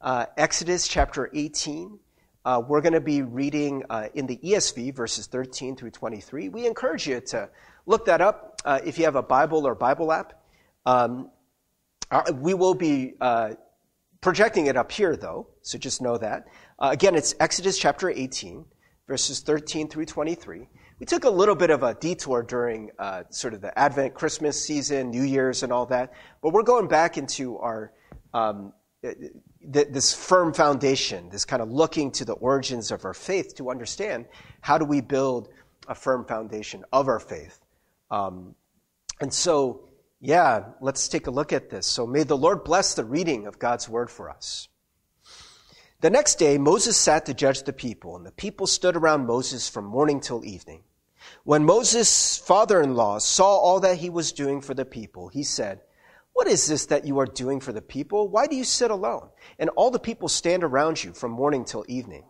uh, Exodus chapter 18. Uh, we're going to be reading uh, in the ESV verses 13 through 23. We encourage you to look that up uh, if you have a Bible or Bible app. Um, uh, we will be uh, projecting it up here, though, so just know that. again, it's Exodus chapter 18, verses 13 through 23. We took a little bit of a detour during uh, sort of the Advent, Christmas season, New Year's, and all that, but we're going back into our um, this firm foundation, this kind of looking to the origins of our faith to understand how do we build a firm foundation of our faith. Um, and so, yeah, let's take a look at this. So may the Lord bless the reading of God's word for us. The next day, Moses sat to judge the people, and the people stood around Moses from morning till evening. When Moses' father in law saw all that he was doing for the people, he said, What is this that you are doing for the people? Why do you sit alone? And all the people stand around you from morning till evening.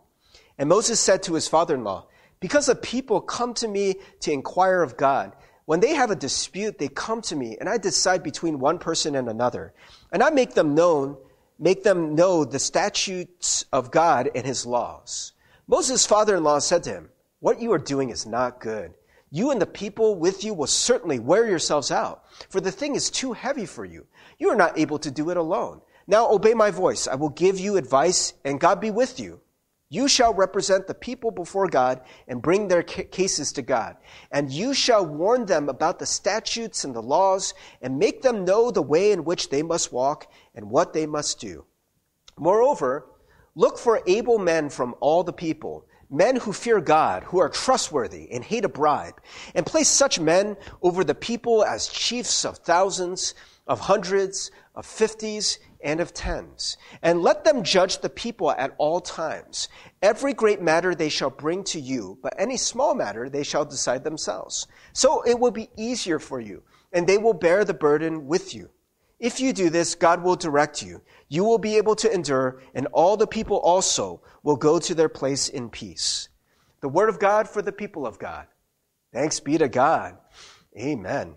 And Moses said to his father in law, Because the people come to me to inquire of God, when they have a dispute, they come to me, and I decide between one person and another. And I make them known, make them know the statutes of God and his laws. Moses' father in law said to him, what you are doing is not good. You and the people with you will certainly wear yourselves out, for the thing is too heavy for you. You are not able to do it alone. Now obey my voice. I will give you advice, and God be with you. You shall represent the people before God and bring their cases to God. And you shall warn them about the statutes and the laws and make them know the way in which they must walk and what they must do. Moreover, look for able men from all the people men who fear God, who are trustworthy and hate a bribe, and place such men over the people as chiefs of thousands, of hundreds, of fifties, and of tens. And let them judge the people at all times. Every great matter they shall bring to you, but any small matter they shall decide themselves. So it will be easier for you, and they will bear the burden with you. If you do this, God will direct you. You will be able to endure, and all the people also will go to their place in peace. The word of God for the people of God. Thanks be to God. Amen.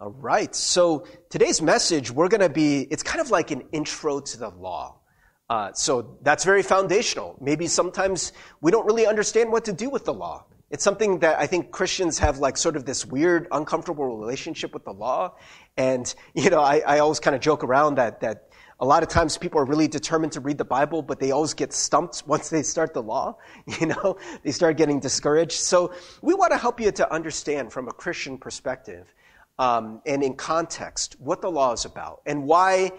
All right. So today's message, we're going to be, it's kind of like an intro to the law. Uh, so that's very foundational. Maybe sometimes we don't really understand what to do with the law. It's something that I think Christians have like sort of this weird, uncomfortable relationship with the law. And, you know, I, I always kind of joke around that, that a lot of times people are really determined to read the Bible, but they always get stumped once they start the law. You know, they start getting discouraged. So we want to help you to understand from a Christian perspective um, and in context what the law is about and why,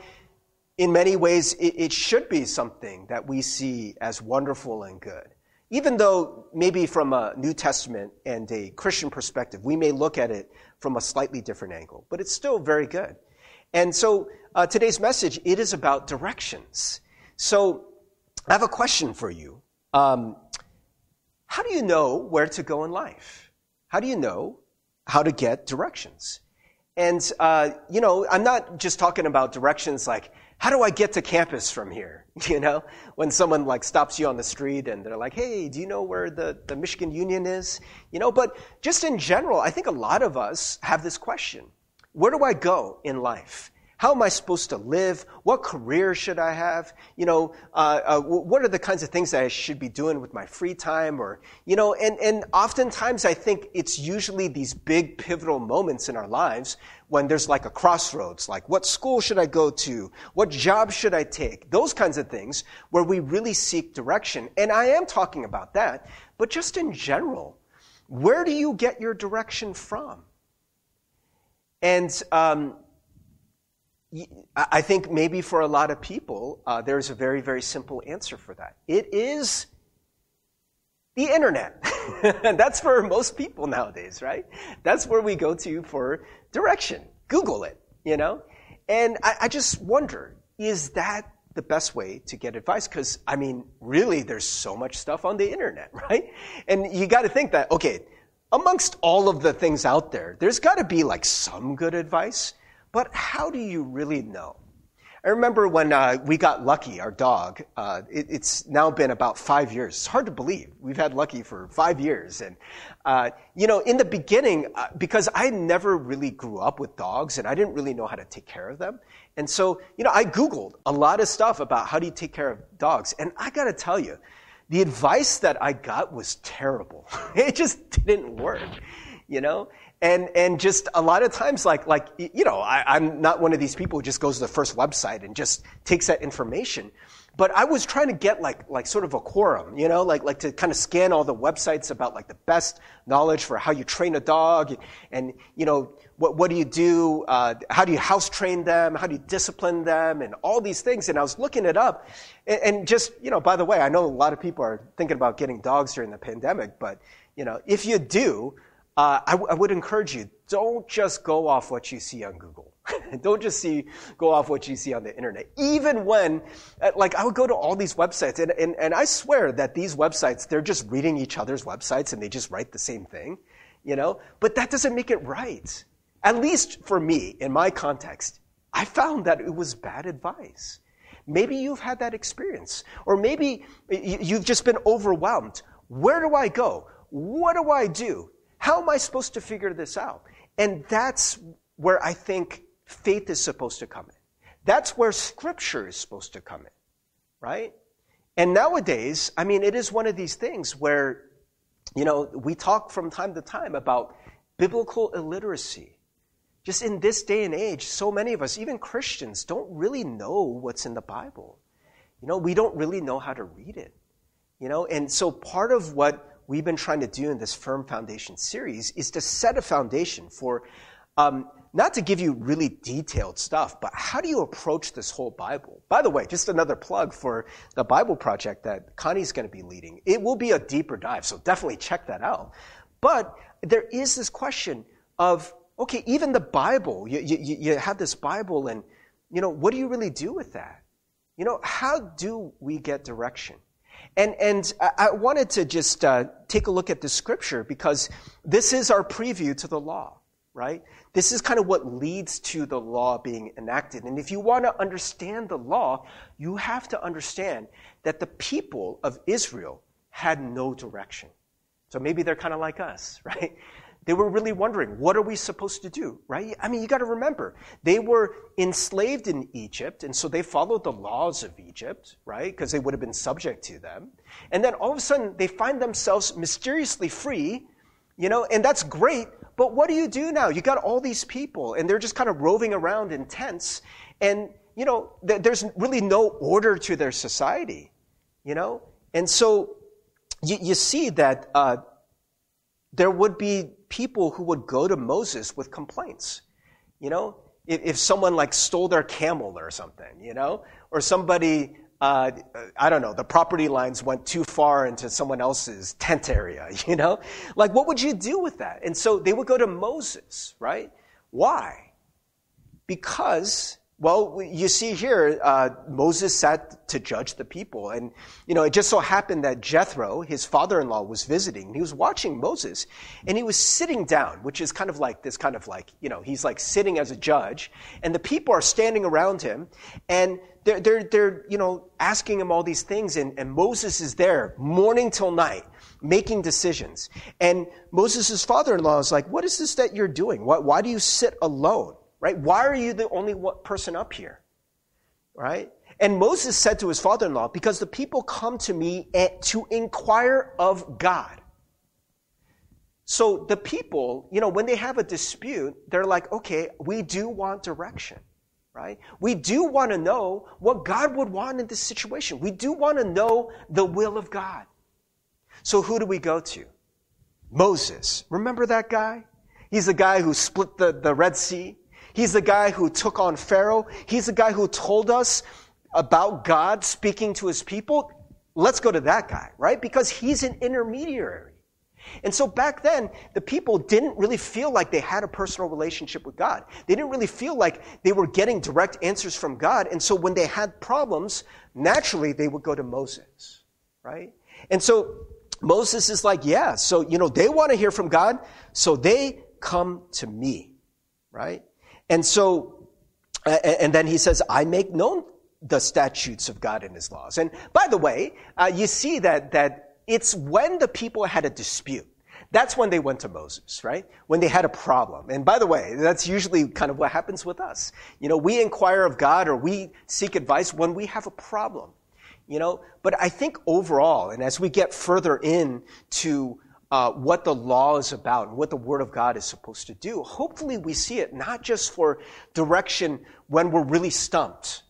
in many ways, it, it should be something that we see as wonderful and good. Even though maybe from a New Testament and a Christian perspective, we may look at it from a slightly different angle, but it's still very good. And so uh, today's message, it is about directions. So I have a question for you. Um, how do you know where to go in life? How do you know how to get directions? And, uh, you know, I'm not just talking about directions like, how do I get to campus from here? You know, when someone like stops you on the street and they're like, hey, do you know where the, the Michigan Union is? You know, but just in general, I think a lot of us have this question. Where do I go in life? How am I supposed to live? What career should I have? You know, uh, uh, what are the kinds of things that I should be doing with my free time? Or, you know, and, and oftentimes I think it's usually these big pivotal moments in our lives when there's like a crossroads, like what school should I go to? What job should I take? Those kinds of things where we really seek direction. And I am talking about that, but just in general, where do you get your direction from? And, um, I think maybe for a lot of people, uh, there's a very, very simple answer for that. It is the internet. That's for most people nowadays, right? That's where we go to for direction. Google it, you know? And I, I just wonder, is that the best way to get advice? Because, I mean, really, there's so much stuff on the internet, right? And you got to think that, okay, amongst all of the things out there, there's got to be like some good advice. But how do you really know? I remember when uh, we got Lucky, our dog. Uh, it, it's now been about five years. It's hard to believe. We've had Lucky for five years. And, uh, you know, in the beginning, uh, because I never really grew up with dogs and I didn't really know how to take care of them. And so, you know, I Googled a lot of stuff about how do you take care of dogs. And I got to tell you, the advice that I got was terrible. it just didn't work, you know? And, and just a lot of times, like, like, you know, I, I'm not one of these people who just goes to the first website and just takes that information. But I was trying to get like, like sort of a quorum, you know, like, like to kind of scan all the websites about like the best knowledge for how you train a dog and, you know, what, what do you do? Uh, how do you house train them? How do you discipline them? And all these things. And I was looking it up and, and just, you know, by the way, I know a lot of people are thinking about getting dogs during the pandemic, but, you know, if you do, uh, I, w- I would encourage you, don't just go off what you see on Google. don't just see, go off what you see on the internet. Even when, uh, like, I would go to all these websites, and, and, and I swear that these websites, they're just reading each other's websites and they just write the same thing, you know? But that doesn't make it right. At least for me, in my context, I found that it was bad advice. Maybe you've had that experience, or maybe you've just been overwhelmed. Where do I go? What do I do? How am I supposed to figure this out? And that's where I think faith is supposed to come in. That's where scripture is supposed to come in, right? And nowadays, I mean, it is one of these things where, you know, we talk from time to time about biblical illiteracy. Just in this day and age, so many of us, even Christians, don't really know what's in the Bible. You know, we don't really know how to read it. You know, and so part of what we've been trying to do in this Firm Foundation series is to set a foundation for um, not to give you really detailed stuff, but how do you approach this whole Bible? By the way, just another plug for the Bible project that Connie's going to be leading. It will be a deeper dive, so definitely check that out. But there is this question of, okay, even the Bible, you, you, you have this Bible, and, you know, what do you really do with that? You know, how do we get direction? And, and I wanted to just uh, take a look at the scripture because this is our preview to the law, right? This is kind of what leads to the law being enacted. And if you want to understand the law, you have to understand that the people of Israel had no direction. So maybe they're kind of like us, right? They were really wondering, what are we supposed to do, right? I mean, you got to remember, they were enslaved in Egypt, and so they followed the laws of Egypt, right? Because they would have been subject to them. And then all of a sudden, they find themselves mysteriously free, you know, and that's great, but what do you do now? You got all these people, and they're just kind of roving around in tents, and, you know, th- there's really no order to their society, you know? And so you, you see that uh, there would be people who would go to Moses with complaints. You know, if, if someone like stole their camel or something, you know, or somebody, uh, I don't know, the property lines went too far into someone else's tent area, you know? Like, what would you do with that? And so they would go to Moses, right? Why? Because well, you see here, uh, Moses sat to judge the people. And, you know, it just so happened that Jethro, his father-in-law, was visiting. He was watching Moses. And he was sitting down, which is kind of like this kind of like, you know, he's like sitting as a judge. And the people are standing around him. And they're, they're, they're you know, asking him all these things. And, and Moses is there morning till night making decisions. And Moses' father-in-law is like, what is this that you're doing? Why, why do you sit alone? Right? Why are you the only person up here? Right? And Moses said to his father in law, Because the people come to me to inquire of God. So the people, you know, when they have a dispute, they're like, okay, we do want direction, right? We do want to know what God would want in this situation. We do want to know the will of God. So who do we go to? Moses. Remember that guy? He's the guy who split the, the Red Sea. He's the guy who took on Pharaoh. He's the guy who told us about God speaking to his people. Let's go to that guy, right? Because he's an intermediary. And so back then, the people didn't really feel like they had a personal relationship with God. They didn't really feel like they were getting direct answers from God. And so when they had problems, naturally they would go to Moses, right? And so Moses is like, yeah, so, you know, they want to hear from God, so they come to me, right? And so, and then he says, I make known the statutes of God and his laws. And by the way, uh, you see that, that it's when the people had a dispute. That's when they went to Moses, right? When they had a problem. And by the way, that's usually kind of what happens with us. You know, we inquire of God or we seek advice when we have a problem. You know, but I think overall, and as we get further in to uh, what the law is about and what the Word of God is supposed to do, hopefully we see it not just for direction when we're really stumped,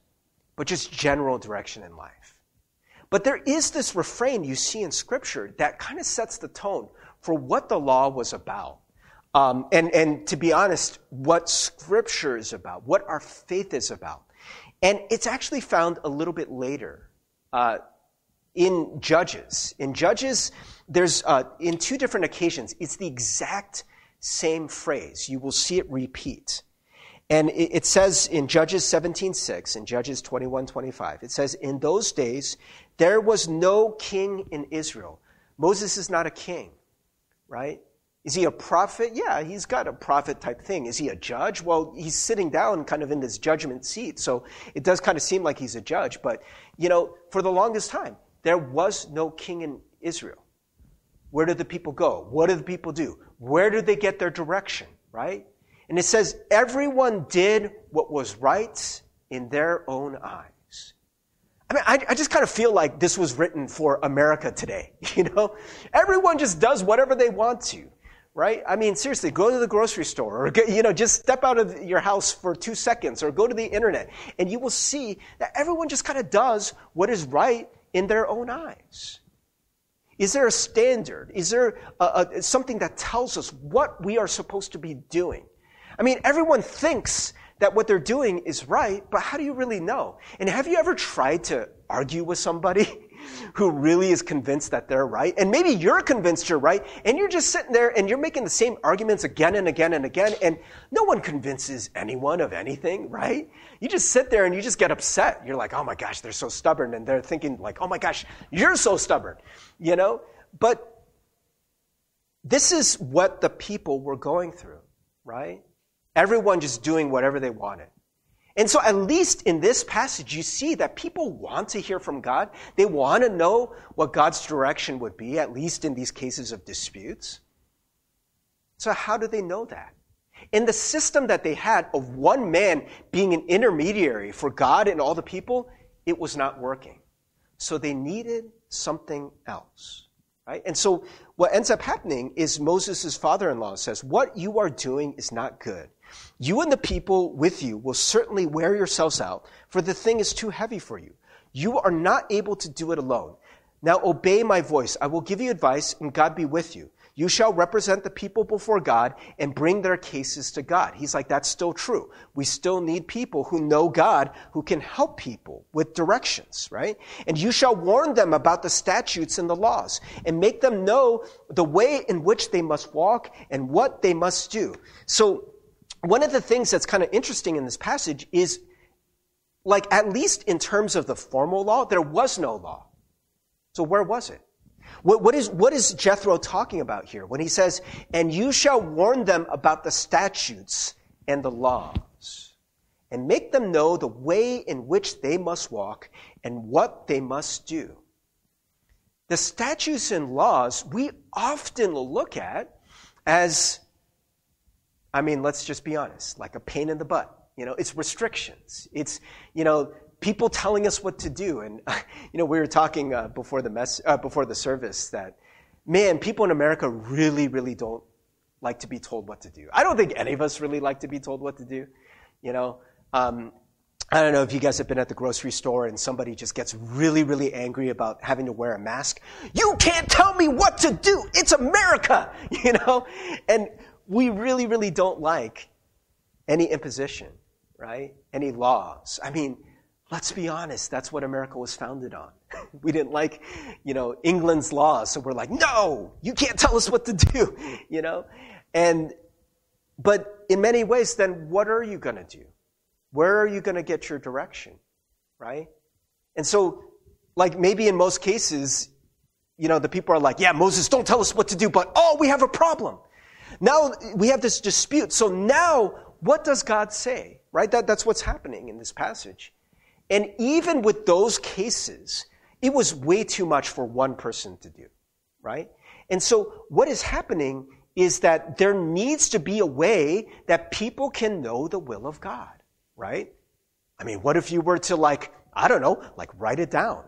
but just general direction in life. But there is this refrain you see in Scripture that kind of sets the tone for what the law was about. Um, and, and to be honest, what Scripture is about, what our faith is about. And it's actually found a little bit later uh, in Judges. In Judges, there's uh, in two different occasions, it's the exact same phrase. You will see it repeat. And it, says in Judges 17:6 and Judges 21:25, it says, "In those days there was no king in Israel." Moses is not a king, right? Is he a prophet? Yeah, he's got a prophet type thing. Is he a judge? Well, he's sitting down kind of in this judgment seat, so it does kind of seem like he's a judge. But, you know, for the longest time, there was no king in Israel. Where did the people go? What did the people do? Where did they get their direction, right? And it says, everyone did what was right in their own eyes. I mean, I, I, just kind of feel like this was written for America today. You know, everyone just does whatever they want to, right? I mean, seriously, go to the grocery store or, you know, just step out of your house for two seconds or go to the internet and you will see that everyone just kind of does what is right in their own eyes. Is there a standard? Is there a, a, something that tells us what we are supposed to be doing? I mean, everyone thinks that what they're doing is right, but how do you really know? And have you ever tried to argue with somebody who really is convinced that they're right? And maybe you're convinced you're right, and you're just sitting there and you're making the same arguments again and again and again, and no one convinces anyone of anything, right? You just sit there and you just get upset. You're like, oh my gosh, they're so stubborn. And they're thinking, like, oh my gosh, you're so stubborn, you know? But this is what the people were going through, right? Everyone just doing whatever they wanted. And so, at least in this passage, you see that people want to hear from God. They want to know what God's direction would be, at least in these cases of disputes. So, how do they know that? In the system that they had of one man being an intermediary for God and all the people, it was not working. So they needed something else. Right? And so what ends up happening is Moses' father-in-law says, what you are doing is not good. You and the people with you will certainly wear yourselves out, for the thing is too heavy for you. You are not able to do it alone. Now obey my voice. I will give you advice, and God be with you. You shall represent the people before God and bring their cases to God. He's like, that's still true. We still need people who know God, who can help people with directions, right? And you shall warn them about the statutes and the laws and make them know the way in which they must walk and what they must do. So one of the things that's kind of interesting in this passage is like, at least in terms of the formal law, there was no law. So where was it? What, what, is, what is Jethro talking about here when he says, and you shall warn them about the statutes and the laws and make them know the way in which they must walk and what they must do? The statutes and laws we often look at as, I mean, let's just be honest, like a pain in the butt. You know, it's restrictions. It's, you know, people telling us what to do. And you know, we were talking uh, before the mess uh, before the service that man, people in America really, really don't like to be told what to do. I don't think any of us really like to be told what to do. You know, um, I don't know if you guys have been at the grocery store and somebody just gets really, really angry about having to wear a mask. You can't tell me what to do. It's America, you know? And we really, really don't like any imposition, right? Any laws. I mean, Let's be honest, that's what America was founded on. we didn't like, you know, England's laws, so we're like, no, you can't tell us what to do, you know? And, but in many ways, then what are you going to do? Where are you going to get your direction, right? And so, like, maybe in most cases, you know, the people are like, yeah, Moses, don't tell us what to do, but oh, we have a problem. Now we have this dispute. So now, what does God say, right? That, that's what's happening in this passage. And even with those cases, it was way too much for one person to do, right? And so what is happening is that there needs to be a way that people can know the will of God, right? I mean, what if you were to like, I don't know, like write it down,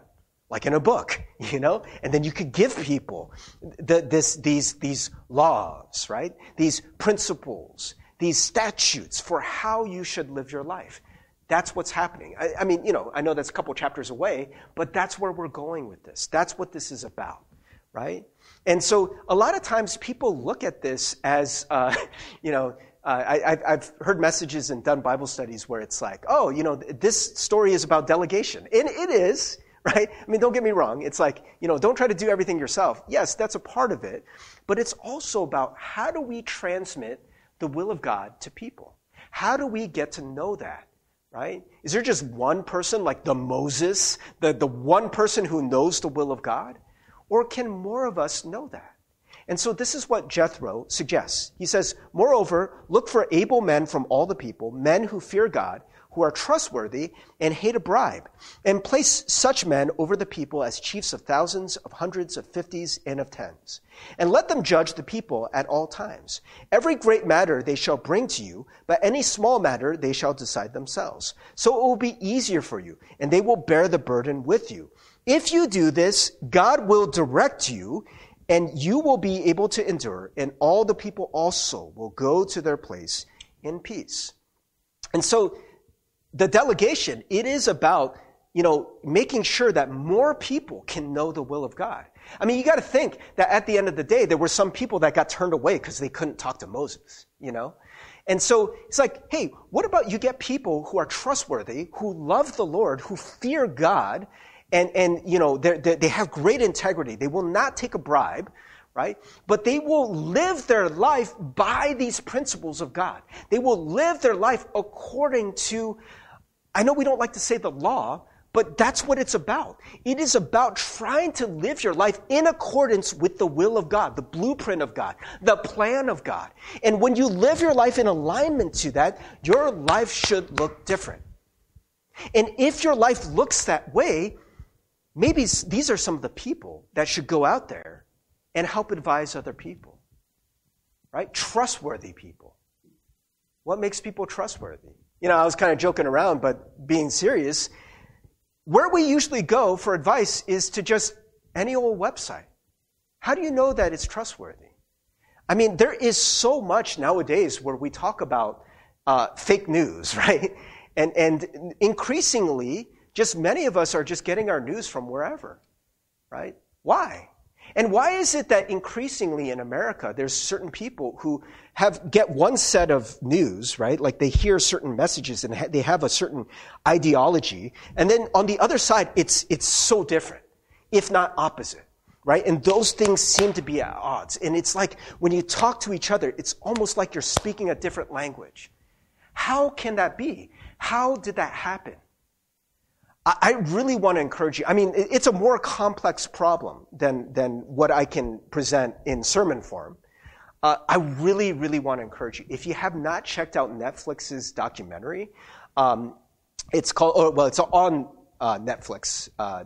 like in a book, you know? And then you could give people the, this, these, these laws, right? These principles, these statutes for how you should live your life. That's what's happening. I, I mean, you know, I know that's a couple chapters away, but that's where we're going with this. That's what this is about, right? And so a lot of times people look at this as, uh, you know, uh, I, have heard messages and done Bible studies where it's like, oh, you know, this story is about delegation. And it is, right? I mean, don't get me wrong. It's like, you know, don't try to do everything yourself. Yes, that's a part of it. But it's also about how do we transmit the will of God to people? How do we get to know that? Right? Is there just one person, like the Moses, the, the one person who knows the will of God? Or can more of us know that? And so this is what Jethro suggests. He says, Moreover, look for able men from all the people, men who fear God, who are trustworthy and hate a bribe, and place such men over the people as chiefs of thousands, of hundreds, of fifties, and of tens. And let them judge the people at all times. Every great matter they shall bring to you, but any small matter they shall decide themselves. So it will be easier for you, and they will bear the burden with you. If you do this, God will direct you, and you will be able to endure, and all the people also will go to their place in peace. And so, the delegation, it is about, you know, making sure that more people can know the will of God. I mean, you got to think that at the end of the day, there were some people that got turned away because they couldn't talk to Moses, you know? And so it's like, hey, what about you get people who are trustworthy, who love the Lord, who fear God, and, and you know, they're, they have great integrity. They will not take a bribe, right? But they will live their life by these principles of God. They will live their life according to, I know we don't like to say the law, but that's what it's about. It is about trying to live your life in accordance with the will of God, the blueprint of God, the plan of God. And when you live your life in alignment to that, your life should look different. And if your life looks that way, Maybe these are some of the people that should go out there and help advise other people. Right? Trustworthy people. What makes people trustworthy? You know, I was kind of joking around, but being serious, where we usually go for advice is to just any old website. How do you know that it's trustworthy? I mean, there is so much nowadays where we talk about uh, fake news, right? And, and increasingly, just many of us are just getting our news from wherever, right? Why? And why is it that increasingly in America, there's certain people who have, get one set of news, right? Like they hear certain messages and ha- they have a certain ideology. And then on the other side, it's, it's so different, if not opposite, right? And those things seem to be at odds. And it's like when you talk to each other, it's almost like you're speaking a different language. How can that be? How did that happen? I really want to encourage you. I mean, it's a more complex problem than, than what I can present in sermon form. Uh, I really, really want to encourage you. If you have not checked out Netflix's documentary, um, it's called, oh, well, it's on uh, Netflix. Uh,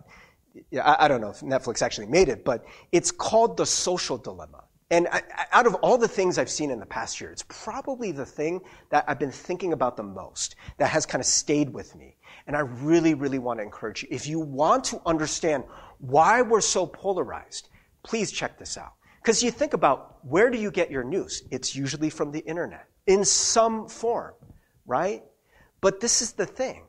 I, I, don't know if Netflix actually made it, but it's called The Social Dilemma. And I, out of all the things I've seen in the past year, it's probably the thing that I've been thinking about the most, that has kind of stayed with me. And I really, really want to encourage you. If you want to understand why we're so polarized, please check this out. Because you think about where do you get your news? It's usually from the internet in some form, right? But this is the thing.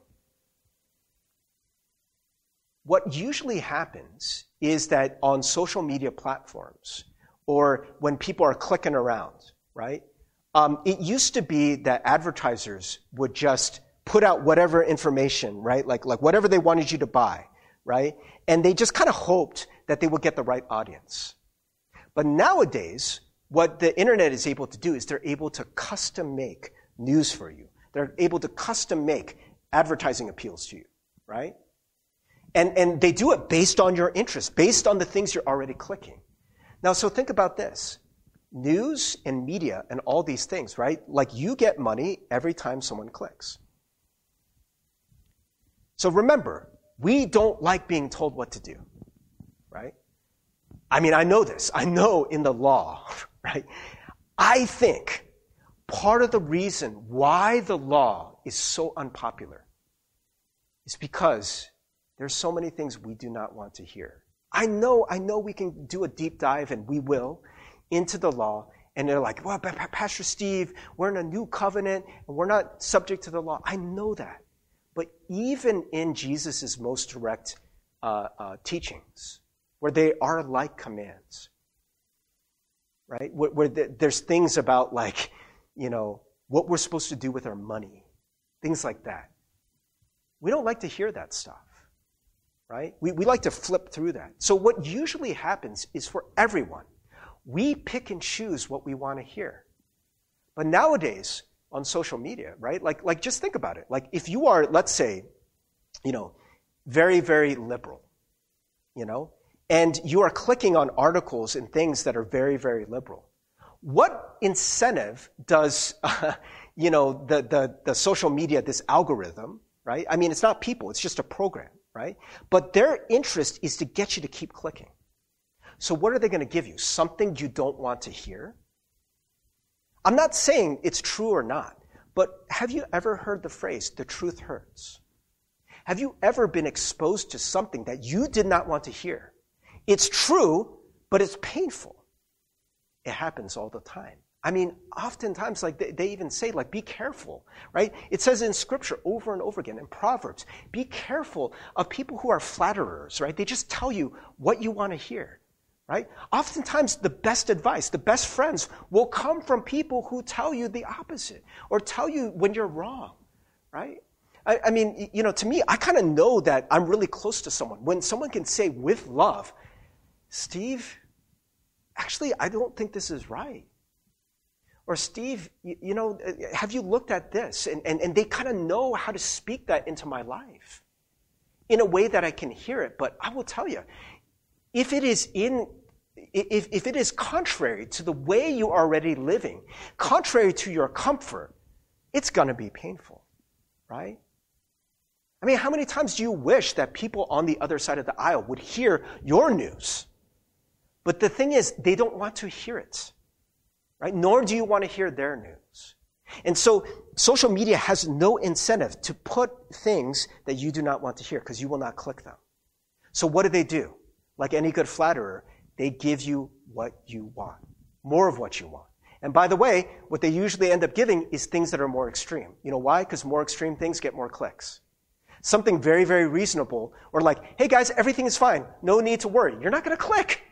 What usually happens is that on social media platforms, or when people are clicking around, right? Um, it used to be that advertisers would just put out whatever information, right? Like, like whatever they wanted you to buy, right? And they just kind of hoped that they would get the right audience. But nowadays, what the internet is able to do is they're able to custom make news for you. They're able to custom make advertising appeals to you, right? And, and they do it based on your interest, based on the things you're already clicking. Now, so think about this. News and media and all these things, right? Like you get money every time someone clicks. So remember, we don't like being told what to do, right? I mean, I know this. I know in the law, right? I think part of the reason why the law is so unpopular is because there's so many things we do not want to hear. I know, I know we can do a deep dive, and we will, into the law, and they're like, well, Pastor Steve, we're in a new covenant, and we're not subject to the law. I know that. But even in Jesus' most direct uh, uh, teachings, where they are like commands, right? Where, where the, there's things about, like, you know, what we're supposed to do with our money, things like that. We don't like to hear that stuff right? We, we like to flip through that. So, what usually happens is for everyone, we pick and choose what we want to hear. But nowadays, on social media, right? Like, like just think about it. Like, if you are, let's say, you know, very, very liberal, you know, and you are clicking on articles and things that are very, very liberal, what incentive does, uh, you know, the, the, the social media, this algorithm, right? I mean, it's not people, it's just a program right? But their interest is to get you to keep clicking. So what are they going to give you? Something you don't want to hear? I'm not saying it's true or not, but have you ever heard the phrase, the truth hurts? Have you ever been exposed to something that you did not want to hear? It's true, but it's painful. It happens all the time. I mean, oftentimes, like they, they, even say, like, be careful, right? It says in scripture over and over again in Proverbs, be careful of people who are flatterers, right? They just tell you what you want to hear, right? Oftentimes, the best advice, the best friends will come from people who tell you the opposite or tell you when you're wrong, right? I, I mean, you know, to me, I kind of know that I'm really close to someone. When someone can say with love, Steve, actually, I don't think this is right or Steve, you, you know, uh, have you looked at this? And, and, and they kind of know how to speak that into my life in a way that I can hear it. But I will tell you, if it is in if, if it is contrary to the way you are already living, contrary to your comfort, it's going to be painful, right? I mean, how many times do you wish that people on the other side of the aisle would hear your news? But the thing is, they don't want to hear it right? Nor do you want to hear their news. And so social media has no incentive to put things that you do not want to hear because you will not click them. So what do they do? Like any good flatterer, they give you what you want, more of what you want. And by the way, what they usually end up giving is things that are more extreme. You know why? Because more extreme things get more clicks. Something very, very reasonable, or like, hey guys, everything is fine. No need to worry. You're not going to click,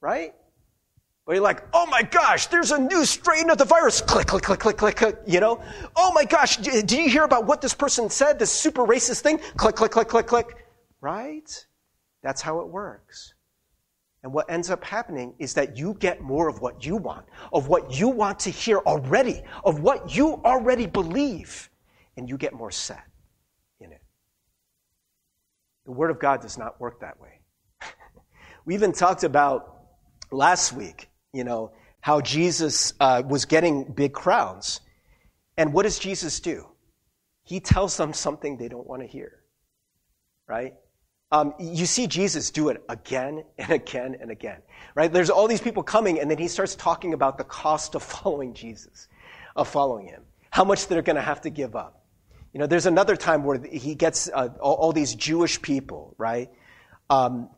right? Where you're like, oh my gosh, there's a new strain of the virus. Click, click, click, click, click, click, you know? Oh my gosh, did you hear about what this person said, this super racist thing? Click, click, click, click, click. Right? That's how it works. And what ends up happening is that you get more of what you want, of what you want to hear already, of what you already believe, and you get more set in it. The Word of God does not work that way. we even talked about last week you know, how Jesus uh, was getting big crowds. And what does Jesus do? He tells them something they don't want to hear, right? Um, you see Jesus do it again and again and again, right? There's all these people coming, and then he starts talking about the cost of following Jesus, of following him, how much they're going to have to give up. You know, there's another time where he gets uh, all, all, these Jewish people, right? Um,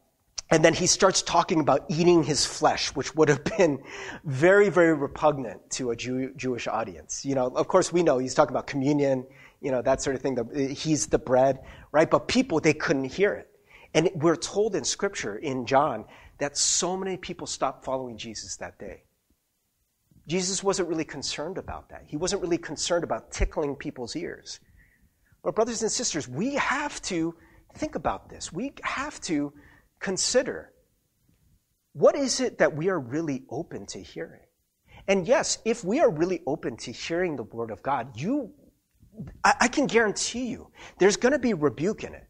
and then he starts talking about eating his flesh, which would have been very, very repugnant to a Jew, Jewish audience. You know, of course, we know he's talking about communion, you know, that sort of thing. The, he's the bread, right? But people, they couldn't hear it. And we're told in scripture, in John, that so many people stopped following Jesus that day. Jesus wasn't really concerned about that. He wasn't really concerned about tickling people's ears. But, brothers and sisters, we have to think about this. We have to consider what is it that we are really open to hearing? And yes, if we are really open to hearing the word of God, you, I, I can guarantee you, there's going to be rebuke in it.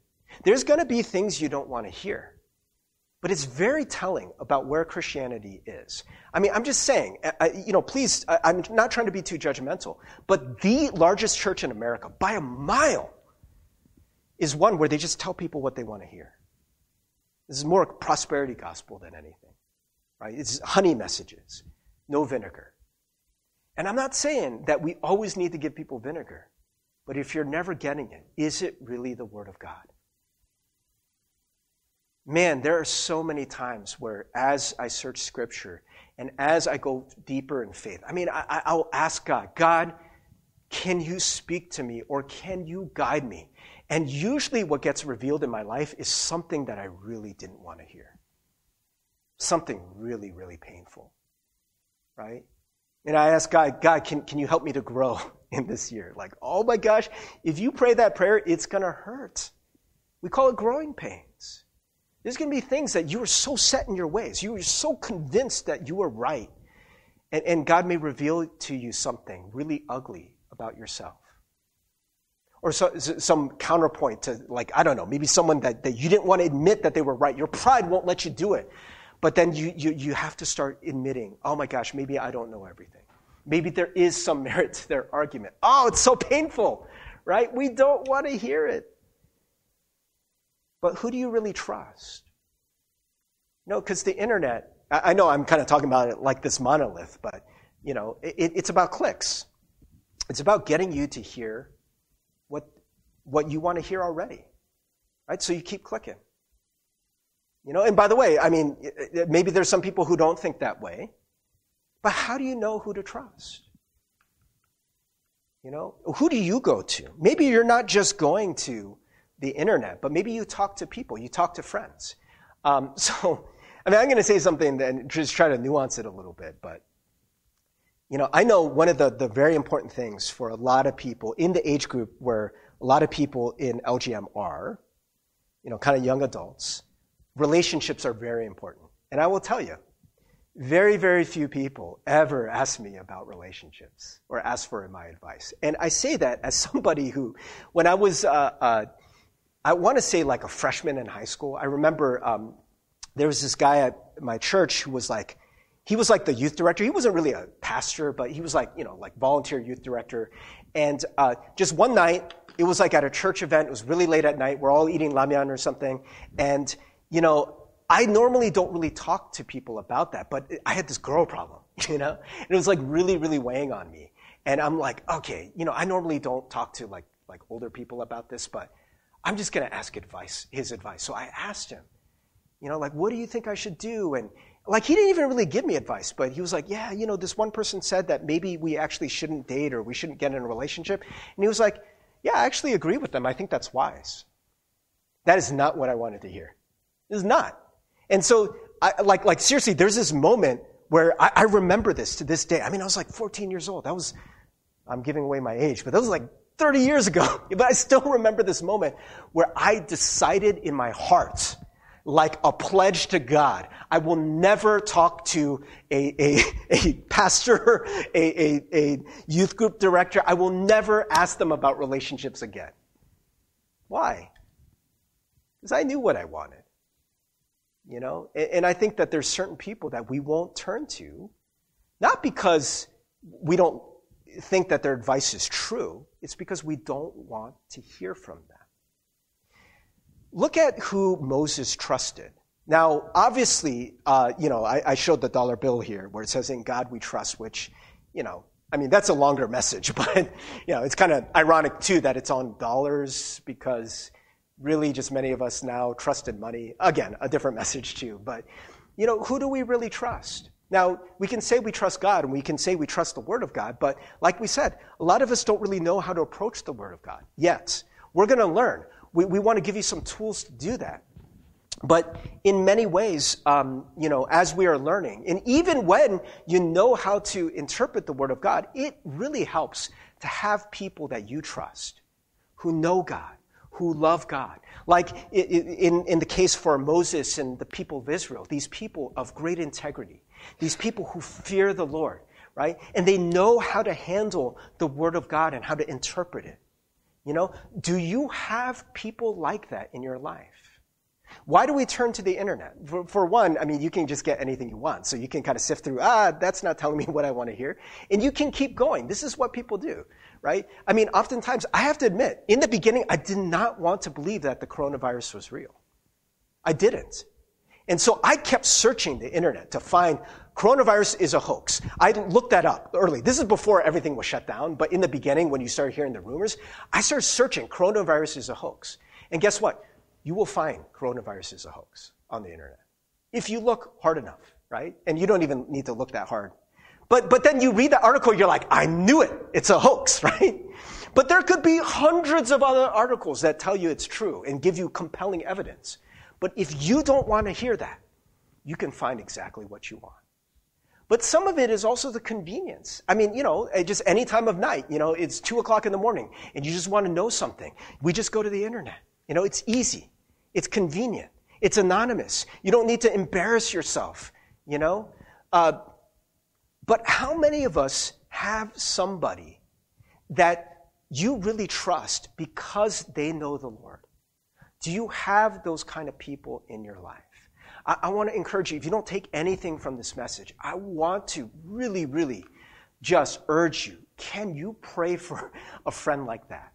There's going to be things you don't want to hear. But it's very telling about where Christianity is. I mean, I'm just saying, I, you know, please, I, I'm not trying to be too judgmental, but the largest church in America, by a mile, is one where they just tell people what they want to hear. This is more prosperity gospel than anything. right? It's honey messages, no vinegar. And I'm not saying that we always need to give people vinegar, but if you're never getting it, is it really the Word of God? Man, there are so many times where as I search Scripture and as I go deeper in faith, I mean, I, I'll ask God, God, can you speak to me or can you guide me? And usually what gets revealed in my life is something that I really didn't want to hear. Something really, really painful. Right? And I ask God, God, can, can you help me to grow in this year? Like, oh my gosh, if you pray that prayer, it's going to hurt. We call it growing pains. There's going to be things that you are so set in your ways. You are so convinced that you are right. And, and God may reveal to you something really ugly about yourself. Or so, some counterpoint to, like, I don't know, maybe someone that, that you didn't want to admit that they were right. Your pride won't let you do it. But then you, you, you have to start admitting, oh my gosh, maybe I don't know everything. Maybe there is some merit to their argument. Oh, it's so painful, right? We don't want to hear it. But who do you really trust? No, because the internet, I, I, know I'm kind of talking about it like this monolith, but you know, it, it's about clicks. It's about getting you to hear what you want to hear already. Right? So you keep clicking. You know, and by the way, I mean, maybe there's some people who don't think that way, but how do you know who to trust? You know, who do you go to? Maybe you're not just going to the internet, but maybe you talk to people, you talk to friends. Um, so, I mean, I'm going to say something and just try to nuance it a little bit, but you know, I know one of the, the very important things for a lot of people in the age group where a lot of people in LGM are, you know, kind of young adults, relationships are very important. And I will tell you, very, very few people ever ask me about relationships or ask for my advice. And I say that as somebody who, when I was, uh, uh, I want to say like a freshman in high school, I remember um, there was this guy at my church who was like, he was like the youth director. He wasn't really a pastor, but he was like, you know, like volunteer youth director. And uh, just one night, it was like at a church event. It was really late at night. We're all eating ramyun or something. And, you know, I normally don't really talk to people about that, but I had this girl problem, you know? And it was like really, really weighing on me. And I'm like, okay, you know, I normally don't talk to like, like older people about this, but I'm just going to ask advice, his advice. So I asked him, you know, like, what do you think I should do? And, like he didn't even really give me advice, but he was like, yeah, you know, this one person said that maybe we actually shouldn't date or we shouldn't get in a relationship. And he was like, yeah, I actually agree with them. I think that's wise. That is not what I wanted to hear. It is not. And so, I, like, like seriously, there's this moment where I, I remember this to this day. I mean, I was like 14 years old. That was, I'm giving away my age, but that was like 30 years ago. But I still remember this moment where I decided in my heart like a pledge to God. I will never talk to a, a, a pastor, a, a, a youth group director. I will never ask them about relationships again. Why? Because I knew what I wanted. You know? And, and I think that there's certain people that we won't turn to, not because we don't think that their advice is true, it's because we don't want to hear from them. Look at who Moses trusted. Now, obviously, uh, you know, I, I, showed the dollar bill here where it says, "In God we trust," which, you know, I mean, that's a longer message, but you know, it's kind of ironic too that it's on dollars because really, just many of us now trust in money. Again, a different message too. But you know, who do we really trust? Now, we can say we trust God and we can say we trust the Word of God, but like we said, a lot of us don't really know how to approach the Word of God yet. We're going to learn we, we want to give you some tools to do that. But in many ways, um, you know, as we are learning, and even when you know how to interpret the Word of God, it really helps to have people that you trust, who know God, who love God. Like in, in the case for Moses and the people of Israel, these people of great integrity, these people who fear the Lord, right? And they know how to handle the Word of God and how to interpret it. You know, do you have people like that in your life? Why do we turn to the internet? For, for, one, I mean, you can just get anything you want. So you can kind of sift through, ah, that's not telling me what I want to hear. And you can keep going. This is what people do, right? I mean, oftentimes, I have to admit, in the beginning, I did not want to believe that the coronavirus was real. I didn't. And so I kept searching the internet to find coronavirus is a hoax. I looked that up early. This is before everything was shut down, but in the beginning, when you started hearing the rumors, I started searching coronavirus is a hoax. And guess what? You will find coronavirus is a hoax on the internet. If you look hard enough, right? And you don't even need to look that hard. But, but then you read the article, you're like, I knew it. It's a hoax, right? But there could be hundreds of other articles that tell you it's true and give you compelling evidence. But if you don't want to hear that, you can find exactly what you want. But some of it is also the convenience. I mean, you know, just any time of night, you know, it's two o'clock in the morning and you just want to know something. We just go to the internet. You know, it's easy. It's convenient. It's anonymous. You don't need to embarrass yourself, you know? Uh, but how many of us have somebody that you really trust because they know the Lord? Do you have those kind of people in your life? I, I want to encourage you, if you don't take anything from this message, I want to really, really just urge you can you pray for a friend like that?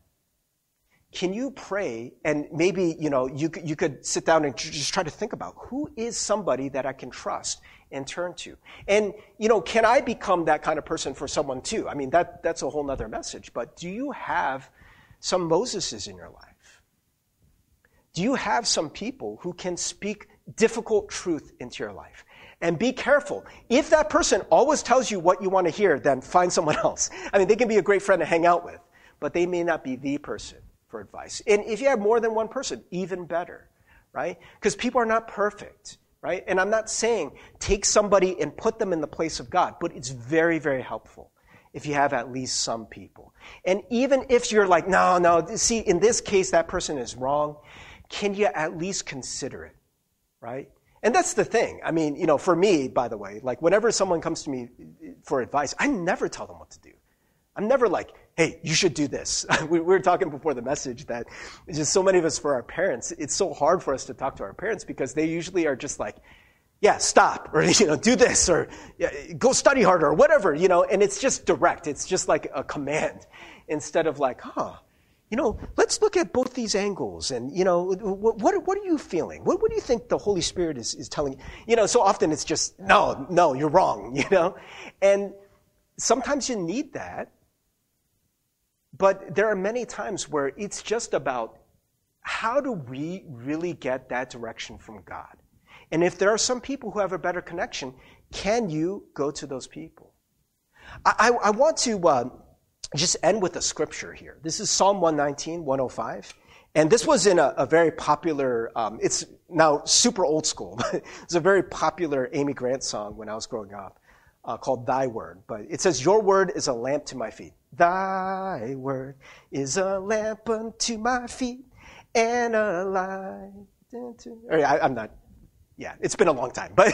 Can you pray and maybe, you know, you, you could sit down and just try to think about who is somebody that I can trust and turn to? And, you know, can I become that kind of person for someone too? I mean, that, that's a whole nother message, but do you have some Moseses in your life? Do you have some people who can speak difficult truth into your life? And be careful. If that person always tells you what you want to hear, then find someone else. I mean, they can be a great friend to hang out with, but they may not be the person for advice. And if you have more than one person, even better, right? Because people are not perfect, right? And I'm not saying take somebody and put them in the place of God, but it's very, very helpful if you have at least some people. And even if you're like, no, no, see, in this case, that person is wrong, can you at least consider it, right? And that's the thing. I mean, you know, for me, by the way, like whenever someone comes to me for advice, I never tell them what to do. I'm never like, hey, you should do this. we, were talking before the message that just so many of us for our parents, it's so hard for us to talk to our parents because they usually are just like, yeah, stop, or, you know, do this, or yeah, go study harder, or whatever, you know, and it's just direct. It's just like a command instead of like, huh, you know, let's look at both these angles and, you know, what, what, what are you feeling? What, what do you think the Holy Spirit is, is telling you? You know, so often it's just, no, no, you're wrong, you know? And sometimes you need that but there are many times where it's just about how do we really get that direction from God? And if there are some people who have a better connection, can you go to those people? I, I, I want to uh, just end with a scripture here. This is Psalm 119, 105. And this was in a, a very popular, um, it's now super old school, it's a very popular Amy Grant song when I was growing up uh, called Thy Word. But it says, Your word is a lamp to my feet. Thy word is a lamp unto my feet and a light. Unto... I, I'm not, yeah, it's been a long time. But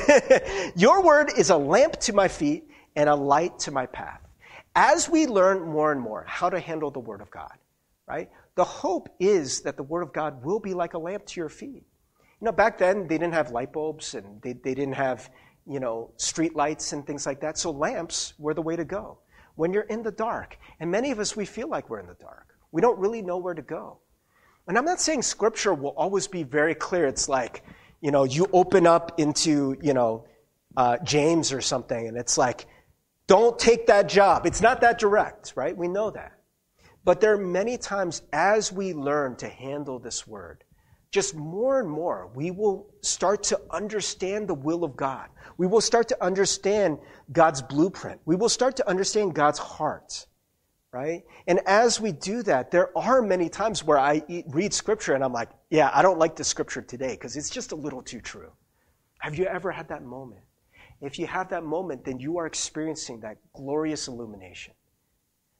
your word is a lamp to my feet and a light to my path. As we learn more and more how to handle the word of God, right? The hope is that the word of God will be like a lamp to your feet. You know, back then they didn't have light bulbs and they, they didn't have, you know, street lights and things like that. So lamps were the way to go when you're in the dark. And many of us, we feel like we're in the dark. We don't really know where to go. And I'm not saying scripture will always be very clear. It's like, you know, you open up into, you know, uh, James or something, and it's like, don't take that job. It's not that direct, right? We know that. But there are many times as we learn to handle this word, just more and more, we will start to understand the will of God. We will start to understand God's blueprint. We will start to understand God's heart, right? And as we do that, there are many times where I read scripture and I'm like, yeah, I don't like the scripture today because it's just a little too true. Have you ever had that moment? If you have that moment, then you are experiencing that glorious illumination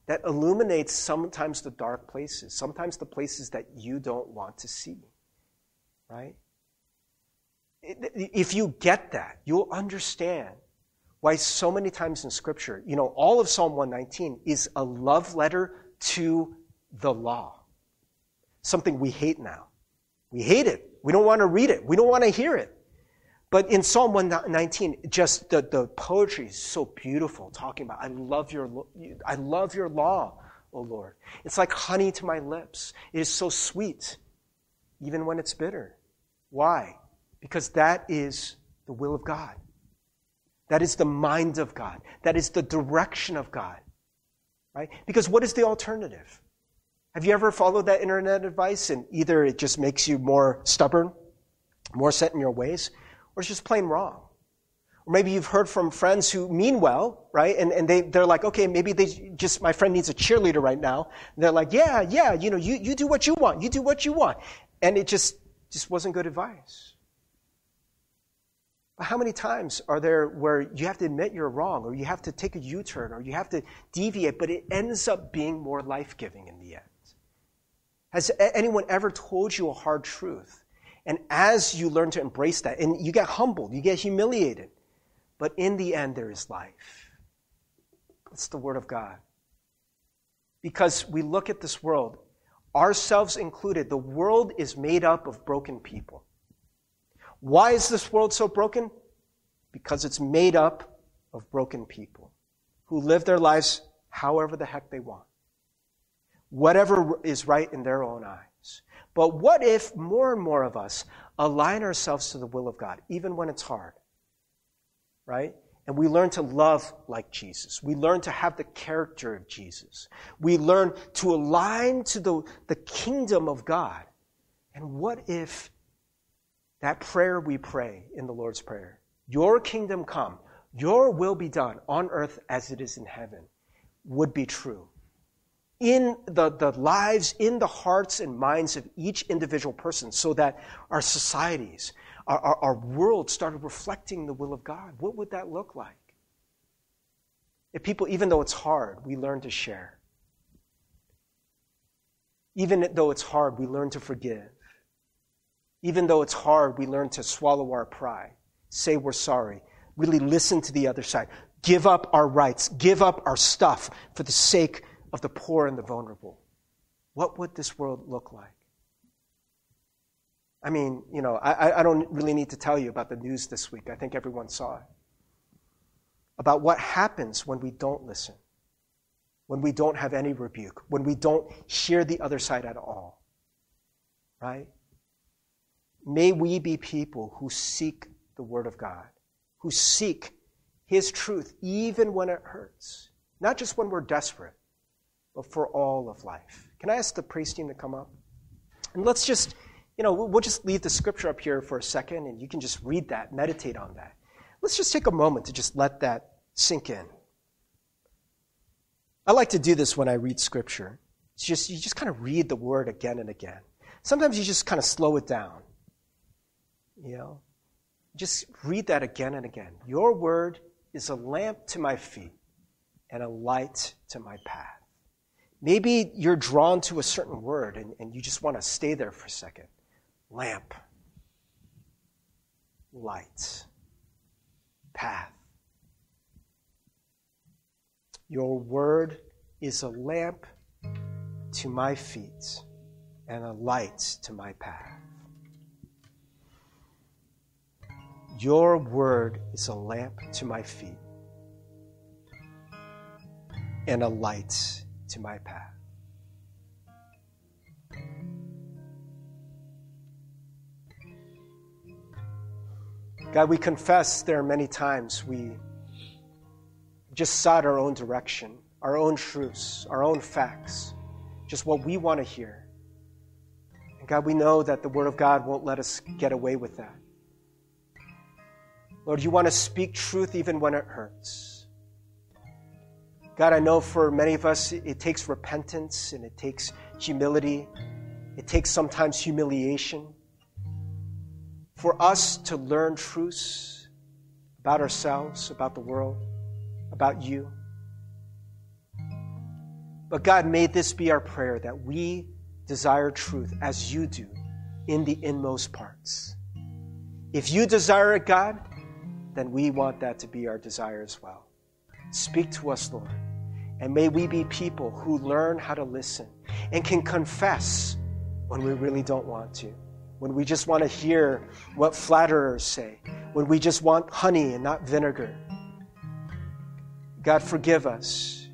that illuminates sometimes the dark places, sometimes the places that you don't want to see right? If you get that, you'll understand why so many times in Scripture, you know, all of Psalm 119 is a love letter to the law. Something we hate now. We hate it. We don't want to read it. We don't want to hear it. But in Psalm 119, just the, the poetry is so beautiful, talking about, I love your, I love your law, O Lord. It's like honey to my lips. It is so sweet, even when it's bitter. Why? Because that is the will of God. That is the mind of God. That is the direction of God. Right? Because what is the alternative? Have you ever followed that internet advice and either it just makes you more stubborn, more set in your ways, or it's just plain wrong? Or maybe you've heard from friends who mean well, right? And, and they, they're like, okay, maybe they just, my friend needs a cheerleader right now. And they're like, yeah, yeah, you know, you, you do what you want. You do what you want. And it just, just wasn't good advice. But how many times are there where you have to admit you're wrong, or you have to take a U turn, or you have to deviate, but it ends up being more life giving in the end? Has anyone ever told you a hard truth? And as you learn to embrace that, and you get humbled, you get humiliated, but in the end, there is life. It's the Word of God. Because we look at this world, ourselves included, the world is made up of broken people. Why is this world so broken? Because it's made up of broken people who live their lives however the heck they want. Whatever is right in their own eyes. But what if more and more of us align ourselves to the will of God, even when it's hard? Right? And we learn to love like Jesus. We learn to have the character of Jesus. We learn to align to the, the kingdom of God. And what if that prayer we pray in the Lord's Prayer, your kingdom come, your will be done on earth as it is in heaven, would be true? In the, the lives, in the hearts and minds of each individual person, so that our societies, our, our, our world started reflecting the will of God. What would that look like? If people, even though it's hard, we learn to share. Even though it's hard, we learn to forgive. Even though it's hard, we learn to swallow our pride, say we're sorry, really listen to the other side, give up our rights, give up our stuff for the sake of the poor and the vulnerable. What would this world look like? I mean, you know, I, I don't really need to tell you about the news this week. I think everyone saw it. About what happens when we don't listen, when we don't have any rebuke, when we don't hear the other side at all. Right? May we be people who seek the Word of God, who seek His truth even when it hurts, not just when we're desperate, but for all of life. Can I ask the praise team to come up? And let's just you know, we'll just leave the scripture up here for a second and you can just read that, meditate on that. Let's just take a moment to just let that sink in. I like to do this when I read scripture. It's just, you just kind of read the word again and again. Sometimes you just kind of slow it down. You know, just read that again and again. Your word is a lamp to my feet and a light to my path. Maybe you're drawn to a certain word and, and you just want to stay there for a second lamp, light, path. Your word is a lamp to my feet and a light to my path. Your word is a lamp to my feet and a light to my path. God, we confess there are many times we just sought our own direction, our own truths, our own facts, just what we want to hear. And God, we know that the Word of God won't let us get away with that. Lord, you want to speak truth even when it hurts. God, I know for many of us it takes repentance and it takes humility. It takes sometimes humiliation for us to learn truths about ourselves, about the world, about you. But God, may this be our prayer that we desire truth as you do in the inmost parts. If you desire it, God, then we want that to be our desire as well. Speak to us, Lord. And may we be people who learn how to listen and can confess when we really don't want to when we just want to hear what flatterers say, when we just want honey and not vinegar. God, forgive us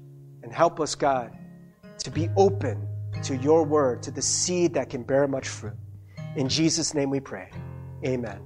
and help us, God, to be open to your word, to the seed that can bear much fruit. In Jesus' name we pray. Amen.